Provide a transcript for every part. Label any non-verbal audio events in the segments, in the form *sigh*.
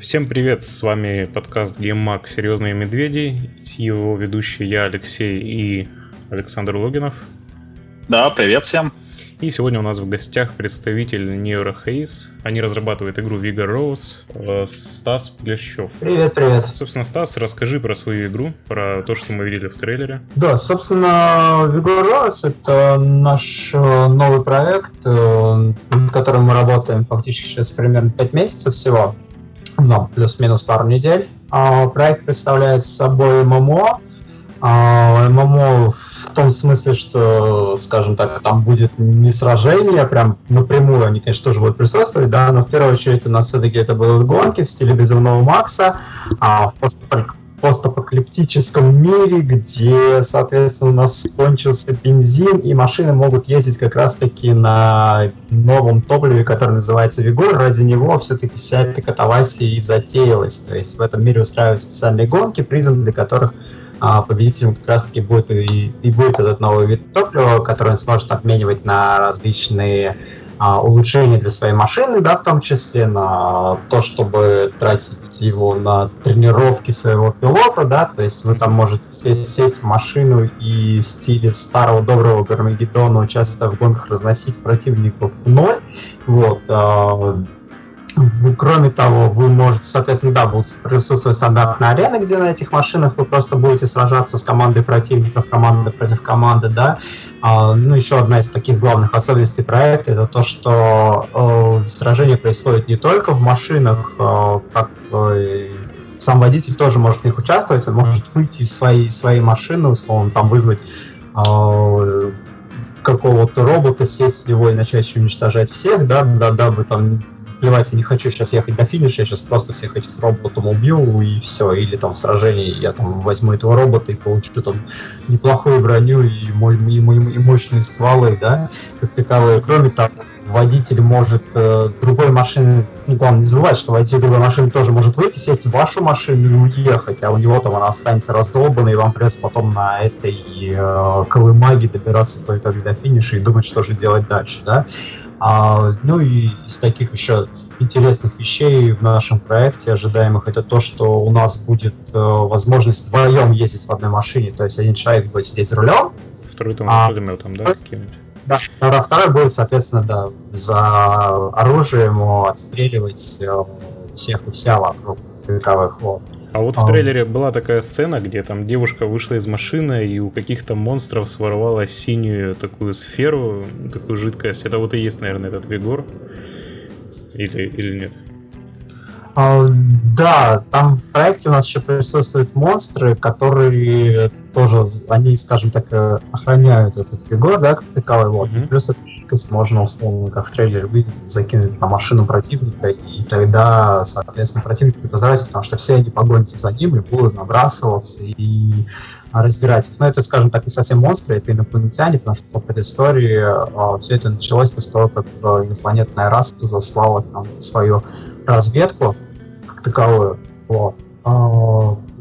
Всем привет, с вами подкаст GameMag «Серьезные медведи», его ведущий я, Алексей и Александр Логинов. Да, привет всем. И сегодня у нас в гостях представитель NeuroHaze. Они разрабатывают игру Vigor Rose. Э, Стас Плещев. Привет, привет. Собственно, Стас, расскажи про свою игру, про то, что мы видели в трейлере. Да, собственно, Vigor Rose — это наш э, новый проект, э, над которым мы работаем фактически сейчас примерно 5 месяцев всего. Ну, плюс-минус пару недель. А, проект представляет собой ММО, а, ММО в том смысле, что, скажем так, там будет не сражение, прям напрямую они, конечно, тоже будут присутствовать, да, но в первую очередь у нас все-таки это будут гонки в стиле Безумного Макса, а в постапокалиптическом мире, где, соответственно, у нас кончился бензин, и машины могут ездить как раз-таки на новом топливе, которое называется Вигор. Ради него все-таки вся эта катавасия и затеялась. То есть в этом мире устраивают специальные гонки, призм для которых а победителем как раз-таки будет и, и будет этот новый вид топлива, который он сможет обменивать на различные а, для своей машины, да, в том числе на то, чтобы тратить его на тренировки своего пилота, да, то есть вы там можете сесть, сесть в машину и в стиле старого доброго Гармагеддона, участвуя в гонках, разносить противников в ноль, вот, а, Кроме того, вы можете, соответственно, да, будут присутствовать стандартные арены, где на этих машинах вы просто будете сражаться с командой противников, команда против команды, да. А, ну, еще одна из таких главных особенностей проекта это то, что э, сражение происходит не только в машинах, э, как э, сам водитель тоже может в них участвовать, он может выйти из своей, своей машины, условно, там вызвать э, какого-то робота, сесть в него и начать уничтожать всех, да, да, дабы там плевать, я не хочу сейчас ехать до финиша, я сейчас просто всех этих роботов убью и все. Или там в сражении я там возьму этого робота и получу там неплохую броню и, мой, и, и, и мощные стволы, да, как таковые. Кроме того, водитель может э, другой машины, ну главное не забывать, что водитель другой машины тоже может выйти, сесть в вашу машину и уехать, а у него там она останется раздолбанной, и вам придется потом на этой э, колымаге добираться только до финиша и думать, что же делать дальше, да. А, ну и из таких еще интересных вещей в нашем проекте ожидаемых это то, что у нас будет э, возможность вдвоем ездить в одной машине, то есть один человек будет сидеть за рулем. Второй там а, пулеметом, да, кинуть? Да, второй, второй будет, соответственно, да, за оружием отстреливать э, всех и вся вокруг таковых. Вот. А вот в трейлере была такая сцена, где там девушка вышла из машины и у каких-то монстров своровала синюю такую сферу, такую жидкость. Это вот и есть, наверное, этот Вигор. Или, или нет? А, да, там в проекте у нас еще присутствуют монстры, которые тоже, они, скажем так, э, охраняют этот Вигор, да, как таковой. Вот. Mm-hmm. Плюс это жидкость можно, условно, как в трейлере видеть, закинуть на машину противника, и тогда, соответственно, противник не постарается, потому что все они погонятся за ним и будут набрасываться и раздирать их. Но это, скажем так, не совсем монстры, это инопланетяне, потому что по предыстории э, все это началось после того, как э, инопланетная раса заслала там, свою разведку как таковую. Вот.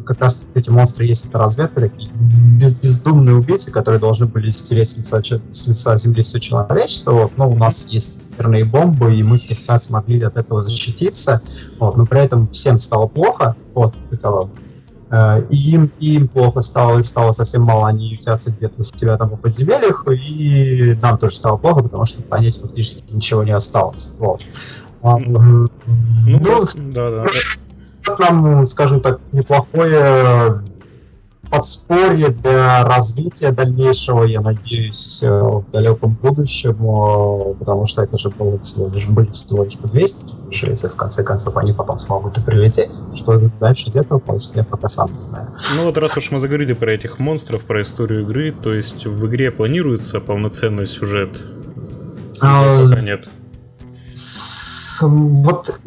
Как раз эти монстры есть, это разведка, такие без, бездумные убийцы, которые должны были стереть с лица, с лица Земли все человечество. Вот. Но у нас есть ядерные бомбы, и мы слегка смогли от этого защититься. Вот. Но при этом всем стало плохо, вот, таково. Э, и им, и им плохо стало, их стало совсем мало, они ютятся где-то у себя там в подземельях, и нам тоже стало плохо, потому что на планете фактически ничего не осталось. Вот. Ну, ну да, да нам, скажем так, неплохое подспорье для развития дальнейшего, я надеюсь, э, в далеком будущем, э, потому что это же было всего лишь, были всего лишь подвесники, если в конце концов они потом смогут и прилететь. Что дальше из этого получится, я пока сам не знаю. Ну вот раз уж мы заговорили про этих монстров, про историю игры, то есть в игре планируется полноценный сюжет? А... Пока нет вот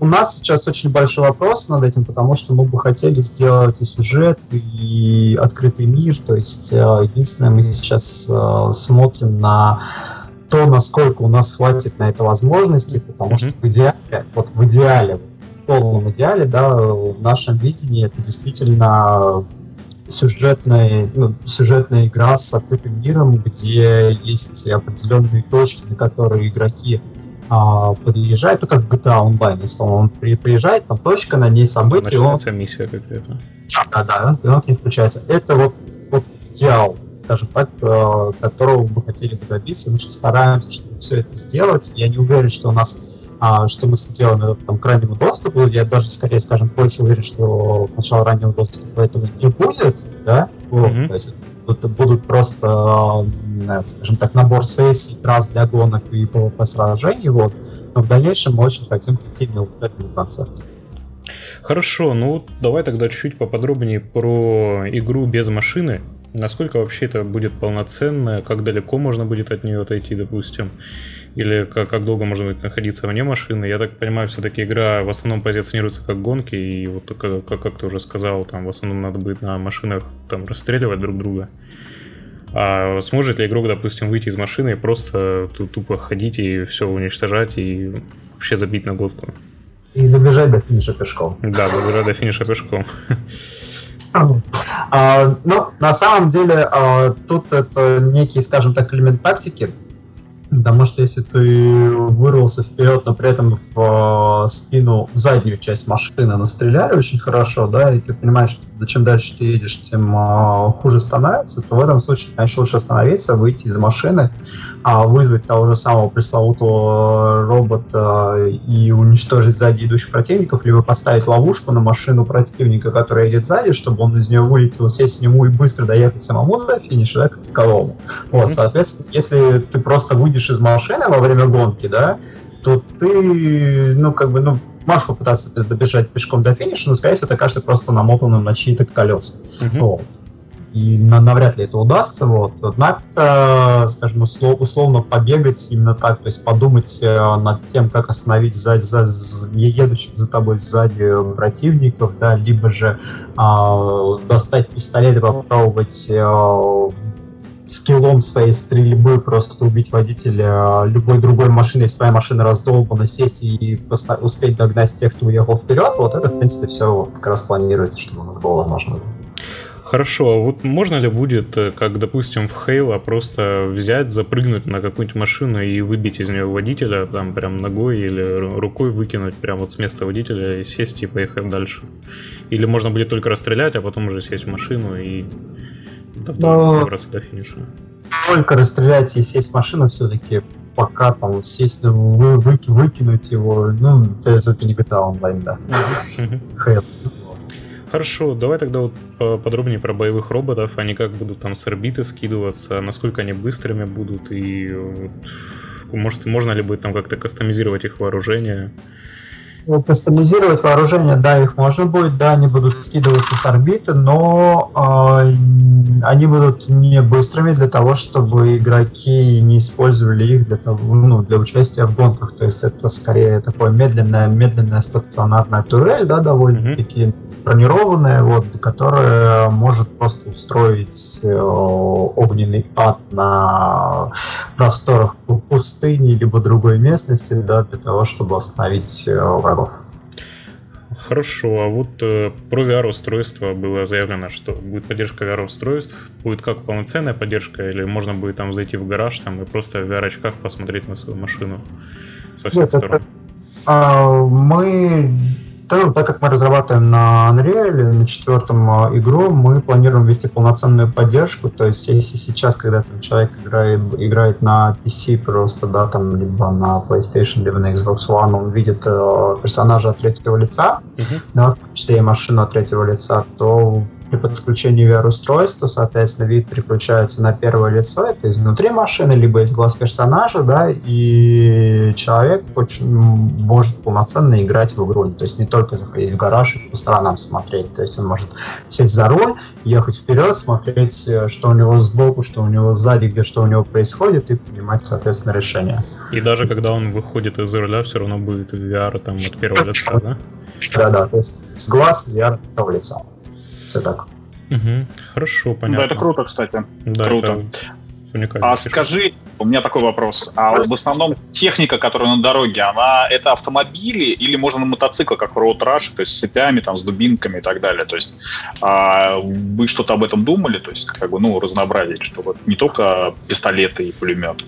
у нас сейчас очень большой вопрос над этим, потому что мы бы хотели сделать и сюжет, и открытый мир. То есть э, единственное, мы сейчас э, смотрим на то, насколько у нас хватит на это возможности, потому что в идеале, вот в идеале, в полном идеале, да, в нашем видении это действительно сюжетная, ну, сюжетная игра с открытым миром, где есть определенные точки, на которые игроки а, подъезжает, ну как в GTA Online, если он при, приезжает, там точка, на ней события. Начинается он... миссия какая-то. Да, да, и он к ней включается. Это вот, вот идеал, скажем так, э, которого мы хотели бы добиться. Мы стараемся, чтобы все это сделать. Я не уверен, что у нас а, что мы сделаем это там, к раннему доступу. Я даже скорее, скажем, больше уверен, что начало раннего доступа этого не будет, да, вот, mm-hmm. то есть будут просто, э, скажем так, набор сессий, трасс для гонок и PvP сражений, вот. Но в дальнейшем мы очень хотим прийти к этому концерту. Хорошо, ну давай тогда чуть-чуть поподробнее про игру без машины. Насколько вообще это будет полноценно, как далеко можно будет от нее отойти, допустим, или как, как долго можно будет находиться вне машины. Я так понимаю, все-таки игра в основном позиционируется как гонки, и вот как, как, как ты уже сказал, там в основном надо будет на машинах там расстреливать друг друга. А сможет ли игрок, допустим, выйти из машины и просто тупо ходить и все уничтожать и вообще забить на гонку? И добежать до финиша пешком. Да, добежать до финиша пешком. *laughs* А, ну, на самом деле, а, тут это некий, скажем так, элемент тактики, Потому что если ты вырвался вперед, но при этом в э, спину заднюю часть машины настреляли очень хорошо, да, и ты понимаешь, что чем дальше ты едешь, тем э, хуже становится, то в этом случае, конечно, лучше остановиться, выйти из машины, а вызвать того же самого пресловутого робота и уничтожить сзади идущих противников, либо поставить ловушку на машину противника, которая едет сзади, чтобы он из нее вылетел, сесть с нему и быстро доехать самому до финиша, да, как таковому. Вот, соответственно, если ты просто выйдешь из машины во время гонки, да, то ты, ну, как бы, ну, можешь попытаться добежать пешком до финиша, но, скорее всего, ты окажешься просто намотанным на чьи-то колеса. Uh-huh. Вот. И на, навряд ли это удастся. Вот. Однако, скажем, услов, условно побегать именно так, то есть подумать э, над тем, как остановить за, за, за едущих за тобой сзади противников, да, либо же э, достать пистолет и попробовать э, скиллом своей стрельбы просто убить водителя любой другой машины, если твоя машина раздолбана, сесть и успеть догнать тех, кто уехал вперед, вот это, в принципе, все как раз планируется, чтобы у нас было возможно. Хорошо, а вот можно ли будет, э, как, допустим, в Хейла, просто взять, запрыгнуть на какую-нибудь машину и выбить из нее водителя, там, прям ногой или рукой выкинуть прямо вот с места водителя и сесть и поехать дальше? Или можно будет только расстрелять, а потом уже сесть в машину и но... добраться до финиша. Только расстрелять и сесть в машину все-таки пока там сесть, вы, вы, выкинуть его, ну, это все-таки не GTA Online, да. Хорошо, давай тогда вот подробнее про боевых роботов. Они как будут там с орбиты скидываться, насколько они быстрыми будут, и может, можно ли будет там как-то кастомизировать их вооружение. Ну, кастомизировать вооружение, да, их можно будет, да, они будут скидываться с орбиты, но э, они будут не быстрыми для того, чтобы игроки не использовали их для того, ну, для участия в гонках. То есть это скорее такое медленная, медленная стационарная турель, да, довольно-таки. Mm-hmm бронированная, вот, которая может просто устроить э, огненный ад на просторах пустыни либо другой местности, да, для того, чтобы остановить э, врагов. Хорошо, а вот э, про VR-устройство было заявлено, что будет поддержка VR-устройств. Будет как полноценная поддержка, или можно будет там зайти в гараж там, и просто в VR-очках посмотреть на свою машину со всех Нет, сторон? Это, а, мы так, так как мы разрабатываем на Unreal, на четвертом а, игру, мы планируем ввести полноценную поддержку. То есть, если сейчас, когда там человек играет, играет на PC просто, да, там, либо на PlayStation, либо на Xbox One, он видит э, персонажа от третьего лица, uh-huh. да, в том числе и машину от третьего лица, то при подключении VR-устройства, соответственно, вид переключается на первое лицо, это изнутри машины, либо из глаз персонажа, да, и человек очень может полноценно играть в игру. То есть не только заходить в гараж и по сторонам смотреть. То есть он может сесть за руль, ехать вперед, смотреть, э, что у него сбоку, что у него сзади, где что у него происходит, и принимать, соответственно, решение. И даже когда он выходит из руля, все равно будет VR там от первого лица, да? Да, да, то есть с глаз VR от первого лица. Все так. Угу. Хорошо, понятно. Да, это круто, кстати. Да, круто. Уникально. А скажи, у меня такой вопрос. А в основном техника, которая на дороге, она это автомобили или можно на мотоциклах, как Road Rush, то есть с цепями, там, с дубинками и так далее? То есть а, вы что-то об этом думали? То есть, как бы, ну, разнообразить, что вот не только пистолеты и пулеметы.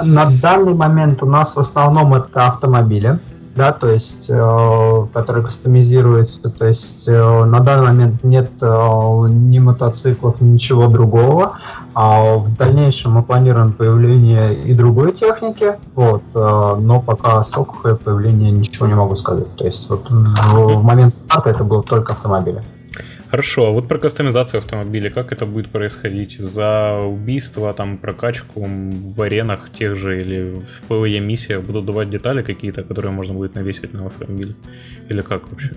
На данный момент у нас в основном это автомобили да, то есть, э, который кастомизируется, то есть э, на данный момент нет э, ни мотоциклов, ничего другого. А в дальнейшем мы планируем появление и другой техники, вот, э, но пока о сроках появления ничего не могу сказать. То есть вот в, в момент старта это было только автомобили. Хорошо, а вот про кастомизацию автомобиля, как это будет происходить? За убийство, там, прокачку в аренах тех же или в PvE миссиях будут давать детали какие-то, которые можно будет навесить на автомобиль? Или как вообще?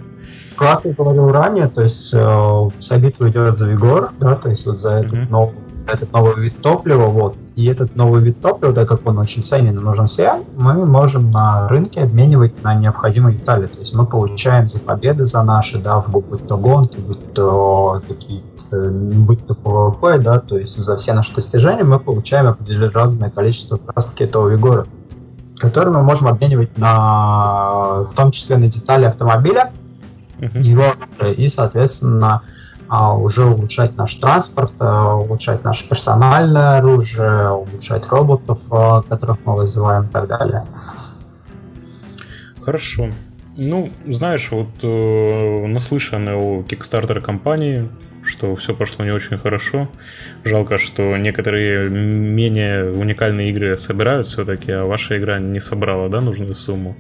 Как я говорил ранее, то есть э, вся битва идет за Вигор, да, то есть вот за этот, mm-hmm. новый, этот новый вид топлива, вот, и этот новый вид топлива, так как он очень ценен и нужен всем, мы можем на рынке обменивать на необходимые детали. То есть мы получаем за победы за наши, да, в будь то гонки, будь то какие будь то PvP, да, то есть за все наши достижения мы получаем определенное количество как раз таки этого вигора, который мы можем обменивать на, в том числе на детали автомобиля, uh-huh. его, и, соответственно, уже улучшать наш транспорт, а, улучшать наше персональное оружие, улучшать роботов, а, которых мы вызываем и так далее. Хорошо. Ну, знаешь, вот э, наслышаны о Kickstarter компании, что все пошло не очень хорошо. Жалко, что некоторые менее уникальные игры собирают все-таки, а ваша игра не собрала, да, нужную сумму.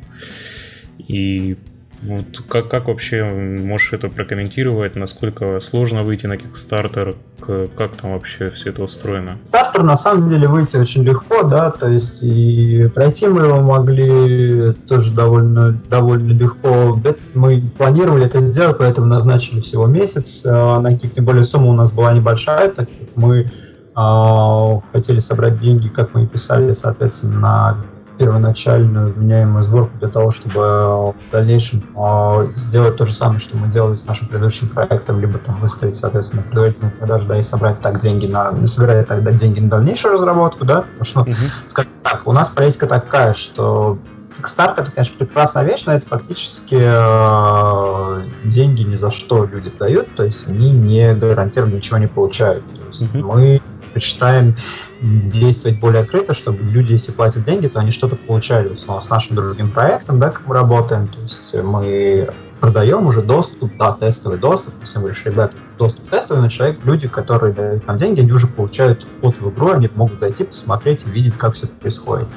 И вот как, как вообще можешь это прокомментировать? Насколько сложно выйти на Kickstarter? Как там вообще все это устроено? Kickstarter на самом деле выйти очень легко, да, то есть и пройти мы его могли тоже довольно, довольно легко. Мы планировали это сделать, поэтому назначили всего месяц. А на Кик, тем более сумма у нас была небольшая, так как мы э, хотели собрать деньги, как мы и писали, соответственно, на первоначальную вменяемую сборку для того, чтобы в дальнейшем э, сделать то же самое, что мы делали с нашим предыдущим проектом, либо там выставить, соответственно, предварительную продажу, да, и собрать так деньги на, собирать тогда деньги на дальнейшую разработку, да, потому что, uh-huh. скажем так, у нас политика такая, что Kickstarter, это, конечно, прекрасная вещь, но это фактически э, деньги ни за что люди дают, то есть они не гарантированно ничего не получают. То есть uh-huh. мы предпочитаем действовать более открыто, чтобы люди, если платят деньги, то они что-то получали. Но с нашим другим проектом, да, как мы работаем, то есть мы продаем уже доступ, да, тестовый доступ, если мы говоришь, ребята, доступ тестовый, но человек, люди, которые дают нам деньги, они уже получают вход в игру, они могут зайти, посмотреть и видеть, как все это происходит.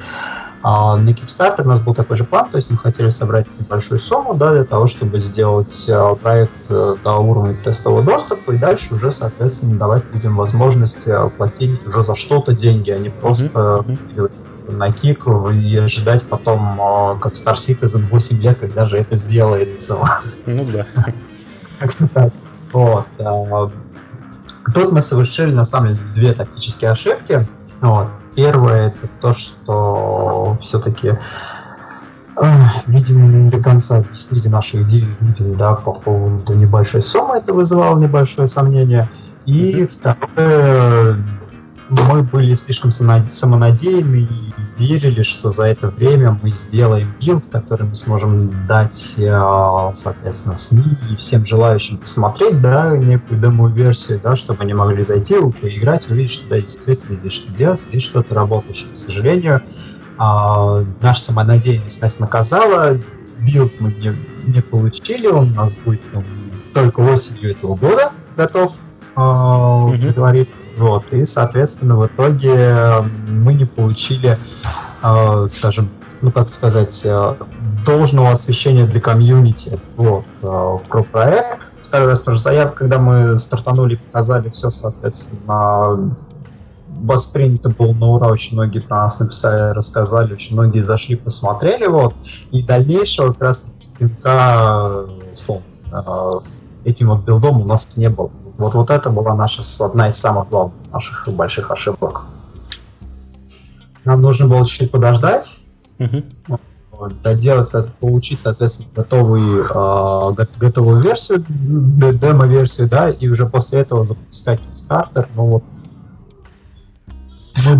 А на Kickstarter у нас был такой же план, то есть мы хотели собрать небольшую сумму да, для того, чтобы сделать э, проект э, до уровня тестового доступа и дальше уже, соответственно, давать людям возможность э, платить уже за что-то деньги, а не просто mm-hmm. на кик и ожидать потом, как Star Citizen 8 лет, когда же это сделается. Ну да. Как-то так. Вот. Тут мы совершили, на самом деле, две тактические ошибки. Вот. Первое это то, что все-таки видимо, не до конца объяснили наши идеи людям, да, по поводу небольшой суммы, это вызывало небольшое сомнение. И второе, мы были слишком самонадеянны и верили, что за это время мы сделаем build, который мы сможем дать, э, соответственно, СМИ и всем желающим посмотреть, да, некую демо-версию, да, чтобы они могли зайти, поиграть, увидеть, что да, действительно здесь что делать, здесь что-то работающее. К сожалению, а, наша самонадеянность нас наказала, билд мы не, не получили, он у нас будет ну, только осенью этого года готов, э, mm-hmm. говорит вот, и, соответственно, в итоге мы не получили, э, скажем, ну, как сказать, э, должного освещения для комьюнити вот, э, про проект. Второй раз тоже заявка, когда мы стартанули, показали все, соответственно, воспринято было на ура, очень многие про нас написали, рассказали, очень многие зашли, посмотрели, вот, и дальнейшего как раз пинка, условно, этим вот билдом у нас не было. Вот, вот это была наша одна из самых главных наших больших ошибок. Нам нужно было чуть-чуть подождать, uh-huh. доделать, получить, соответственно, готовый, э, готовую версию, демо-версию, да, и уже после этого запускать стартер. Ну вот.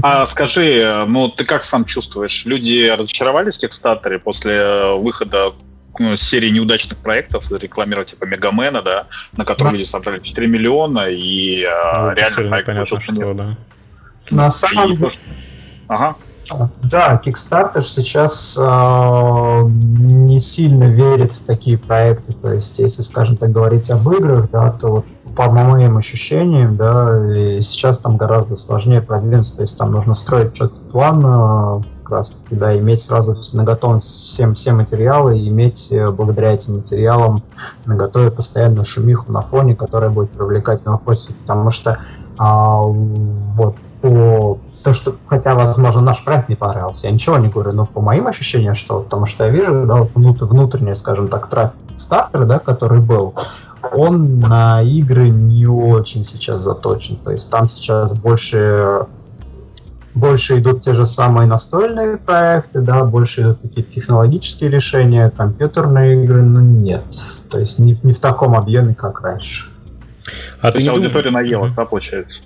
А скажи, ну ты как сам чувствуешь? Люди разочаровались в Kickstarter после выхода ну, серии неудачных проектов, рекламировать типа Мегамена, да, на который да. люди собрали 4 миллиона, и а, ну, реально проект понятно, что, да. На самом деле... Ага. Да, Kickstarter сейчас э, не сильно верит в такие проекты. То есть, если, скажем так, говорить об играх, да, то вот по моим ощущениям, да, и сейчас там гораздо сложнее продвинуться. То есть там нужно строить четкий план, э, как раз таки, да, иметь сразу на всем, все материалы, и иметь э, благодаря этим материалам на готове постоянную шумиху на фоне, которая будет привлекать новых. Потому что а, вот по то, что, хотя, возможно, наш проект не понравился, я ничего не говорю, но по моим ощущениям, что, потому что я вижу, да, вот внут, внутренний, скажем так, трафик стартера, да, который был, он на игры не очень сейчас заточен. То есть там сейчас больше больше идут те же самые настольные проекты, да, больше идут какие-то технологические решения, компьютерные игры, но нет. То есть не, не в таком объеме, как раньше. А То ты есть аудитория думал... наелась, да, получается?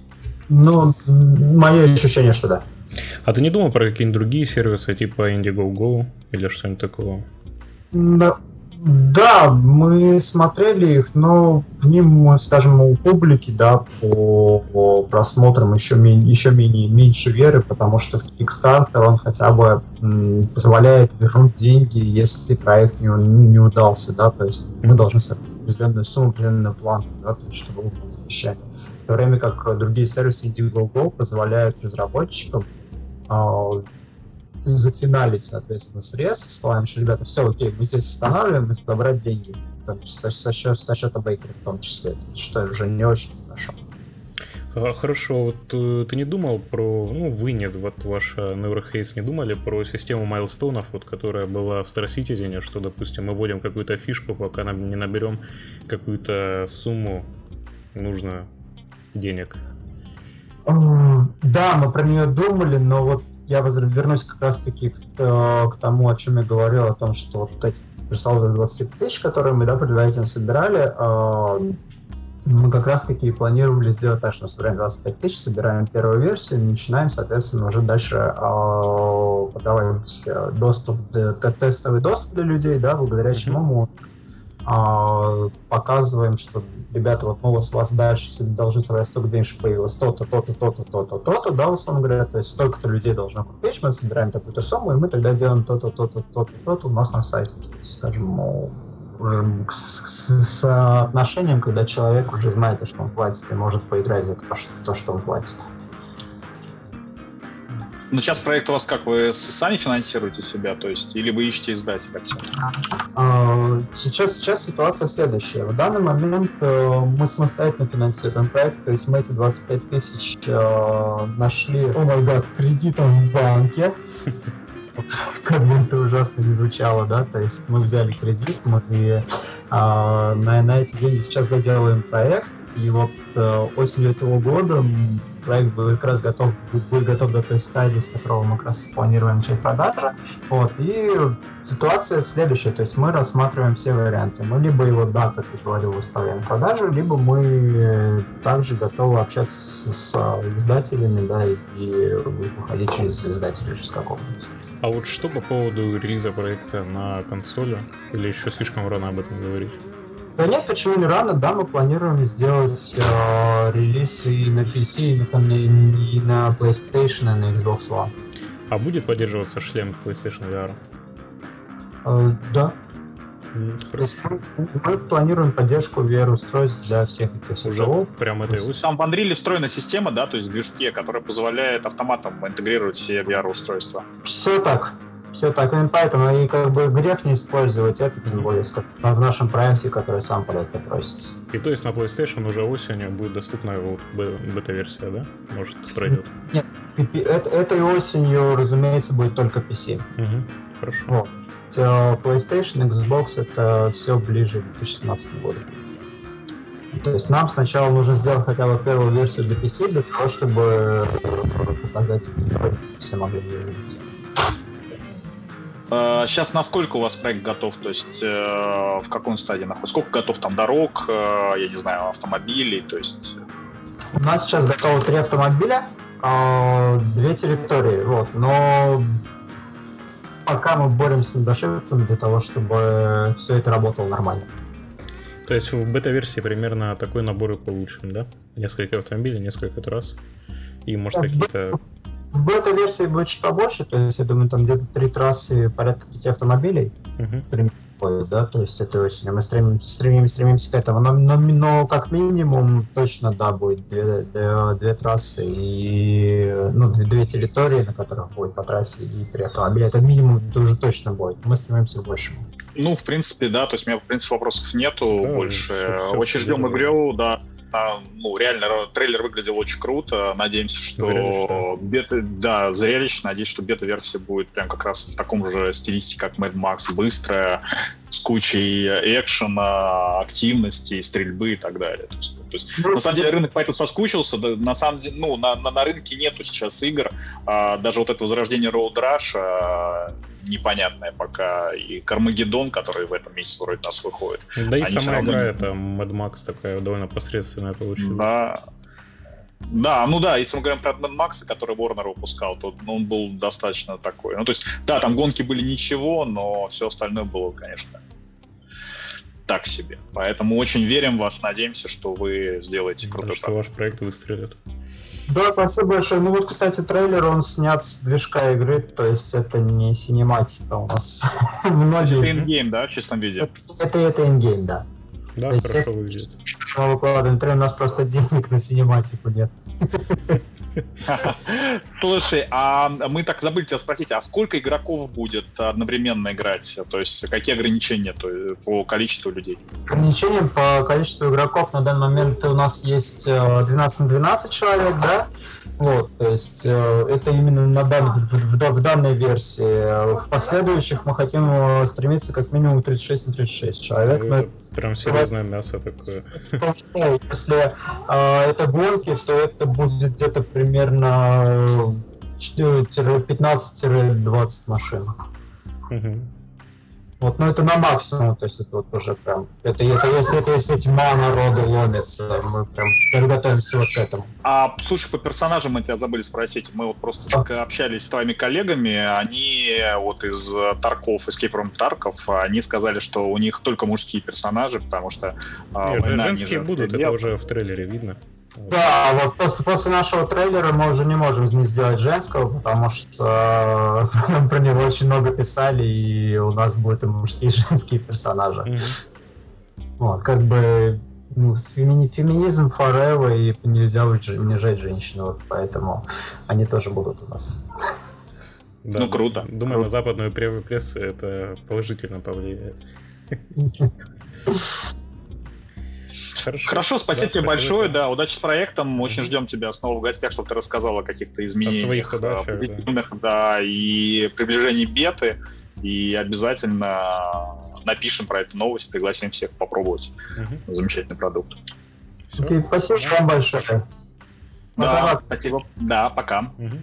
Ну, мое ощущение, что да. А ты не думал про какие-нибудь другие сервисы, типа Indiegogo или что-нибудь такого? Да, да, мы смотрели их, но к ним, скажем, у публики, да, по, по просмотрам еще, еще менее, меньше веры, потому что в Kickstarter он хотя бы м, позволяет вернуть деньги, если проект не, не удался, да, то есть мы должны соответствовать определенную сумму, определенную план, да, то есть чтобы выполнить обещание. В то время как другие сервисы Indiegogo позволяют разработчикам а, зафиналить, соответственно, срез, сказали, что, ребята, все, окей, мы здесь останавливаем, мы собрать деньги, со, со, счет, со счета Бейкера в том числе, что уже не очень хорошо. А, хорошо, вот э, ты не думал про, ну вы нет, вот ваша Neverhaze не думали про систему майлстоунов, вот которая была в Star Citizen, что, допустим, мы вводим какую-то фишку, пока нам не наберем какую-то сумму, нужно денег. Да, мы про нее думали, но вот я вернусь как раз-таки к, к тому, о чем я говорил, о том, что вот эти пресловутые 20 тысяч, которые мы да, предварительно собирали, э, мы как раз-таки планировали сделать так, что мы собираем 25 тысяч, собираем первую версию, начинаем, соответственно, уже дальше э, подавать э, доступ, тестовый доступ для людей, да, благодаря чему мы показываем, что ребята, вот мы у вас дальше должны собрать столько денег, чтобы появилось то-то, то-то, то-то, то-то, то-то, да, условно говоря, то есть столько-то людей должно купить, мы собираем такую-то сумму, и мы тогда делаем то-то, то-то, то-то, то-то у нас на сайте, то скажем, уже с, с отношением, когда человек уже знает, что он платит, и может поиграть за то, что он платит. Ну, сейчас проект у вас как? Вы сами финансируете себя, то есть, или вы ищете издателя? А, сейчас, сейчас ситуация следующая. В данный момент э, мы самостоятельно финансируем проект, то есть мы эти 25 тысяч э, нашли, о май гад, кредитом в банке. *laughs* Как бы это ужасно не звучало, да, то есть мы взяли кредит, мы а, на, на эти деньги сейчас доделаем проект, и вот э, осенью этого года проект был как раз готов, будет готов до той стадии, с которого мы как раз планируем начать продажи. Вот, и ситуация следующая, то есть мы рассматриваем все варианты. Мы либо его, да, как я говорил, выставляем в продажу, либо мы также готовы общаться с издателями, да, и, и выходить через издателя через какого-нибудь. А вот что по поводу релиза проекта на консоли? Или еще слишком рано об этом говорить? Да нет, почему не рано? Да, мы планируем сделать э, релиз и на PC, и на, и на PlayStation, и на Xbox One. А будет поддерживаться шлем PlayStation VR? Э, да. То есть мы, мы планируем поддержку VR-устройств для всех этих Уже прям этой осенью? Там в Unreal встроена система, да, то есть в движке, которая позволяет автоматом интегрировать все VR-устройства. Все так. Все так, и поэтому и как бы грех не использовать это, тем более в нашем проекте, который сам под это просится. И то есть на PlayStation уже осенью будет доступна вот бета-версия, да? Может, пройдет? Нет, это, этой осенью, разумеется, будет только PC. Угу, хорошо. Вот. Э, PlayStation, Xbox это все ближе к 2017 году. То есть нам сначала нужно сделать хотя бы первую версию для PC, для того, чтобы показать, все могли видеть. Сейчас э, насколько у вас проект готов? То есть э, в каком стадии находится? Сколько готов там дорог, э, я не знаю, автомобилей? То есть... У нас сейчас готовы три автомобиля, две территории, вот, но пока мы боремся над ошибками для того, чтобы все это работало нормально. То есть в бета-версии примерно такой набор и получен, да? Несколько автомобилей, несколько трасс. И может какие-то в бета-версии будет что больше, то есть, я думаю, там где-то три трассы, порядка пяти автомобилей. Uh-huh. да, то есть это осенью мы стремимся, стремимся, стремимся к этому, но, но, но как минимум точно, да, будет две, две, две трассы и, ну, две, две территории, на которых будет по трассе и три автомобиля, это минимум это уже точно будет, мы стремимся к большему. Ну, в принципе, да, то есть у меня, в принципе, вопросов нету да, больше. Все, все Очень ждем игру, да. Ну, реально, трейлер выглядел очень круто. Надеемся, что зрелищно. бета, да, зрелищно. Надеюсь, что бета-версия будет прям как раз в таком же стилистике, как Mad Max, быстрая, с кучей экшена, активности, стрельбы и так далее. То есть, то есть ну, на самом деле рынок поэтому соскучился. Да, на самом деле, ну, на, на, на рынке нету сейчас игр. А, даже вот это возрождение Road Rush а, непонятное пока. И Кармагеддон, который в этом месяце вроде нас выходит. Да и сама игра, это Mad Max такая довольно посредственная получилась. Да, да, ну да, если мы говорим про Mad Max, который Warner выпускал, то ну, он был достаточно такой. Ну, то есть, да, там гонки были ничего, но все остальное было, конечно, так себе. Поэтому очень верим в вас, надеемся, что вы сделаете крутой да, что ваш проект выстрелит. Да, спасибо большое. Ну вот, кстати, трейлер, он снят с движка игры, то есть это не синематика у нас. *laughs* Многие... Это ингейм, да, в чистом виде? Это, это, это ингейм, да. Да, то хорошо выглядит. Мы выкладываем трейлер, у нас просто денег на синематику нет. *laughs* Слушай, а мы так забыли тебя спросить, а сколько игроков будет одновременно играть? То есть какие ограничения по количеству людей? Ограничения по количеству игроков на данный момент у нас есть 12 э, на 12 человек, да? Вот, то есть э, это именно на дан, в, в, в данной версии. В последующих мы хотим э, стремиться как минимум 36 на 36 человек. Ну, это прям серьезное мясо такое. Если э, это гонки, то это будет где-то примерно 15-20 машин. Угу. Вот, но это на максимум, то есть это вот уже прям, это, это если это если тьма народу ломится, мы прям готовимся вот к этому. А, слушай, по персонажам мы тебя забыли спросить, мы вот просто а? общались с твоими коллегами, они вот из Тарков, Escape from Тарков, они сказали, что у них только мужские персонажи, потому что... А, Нет, женские будут, это уже в трейлере видно. Да, вот после, после нашего трейлера мы уже не можем не сделать женского, потому что э, *laughs* про него очень много писали, и у нас будут и мужские, и женские персонажи. Mm-hmm. Вот, как бы ну, фемини, феминизм forever, и нельзя унижать женщин, вот поэтому они тоже будут у нас. Да, ну, круто. Думаю, круто. на западную прессу это положительно повлияет. *laughs* Хорошо, Хорошо спасибо да, тебе спасибо большое, да, удачи с проектом, очень ждем тебя снова в гостях, чтобы ты рассказал о каких-то изменениях, о своих удачах, да. да, и приближении беты, и обязательно напишем про эту новость, пригласим всех попробовать угу. замечательный продукт. Все. Окей, спасибо вам большое. Да, спасибо. Да, пока. Угу.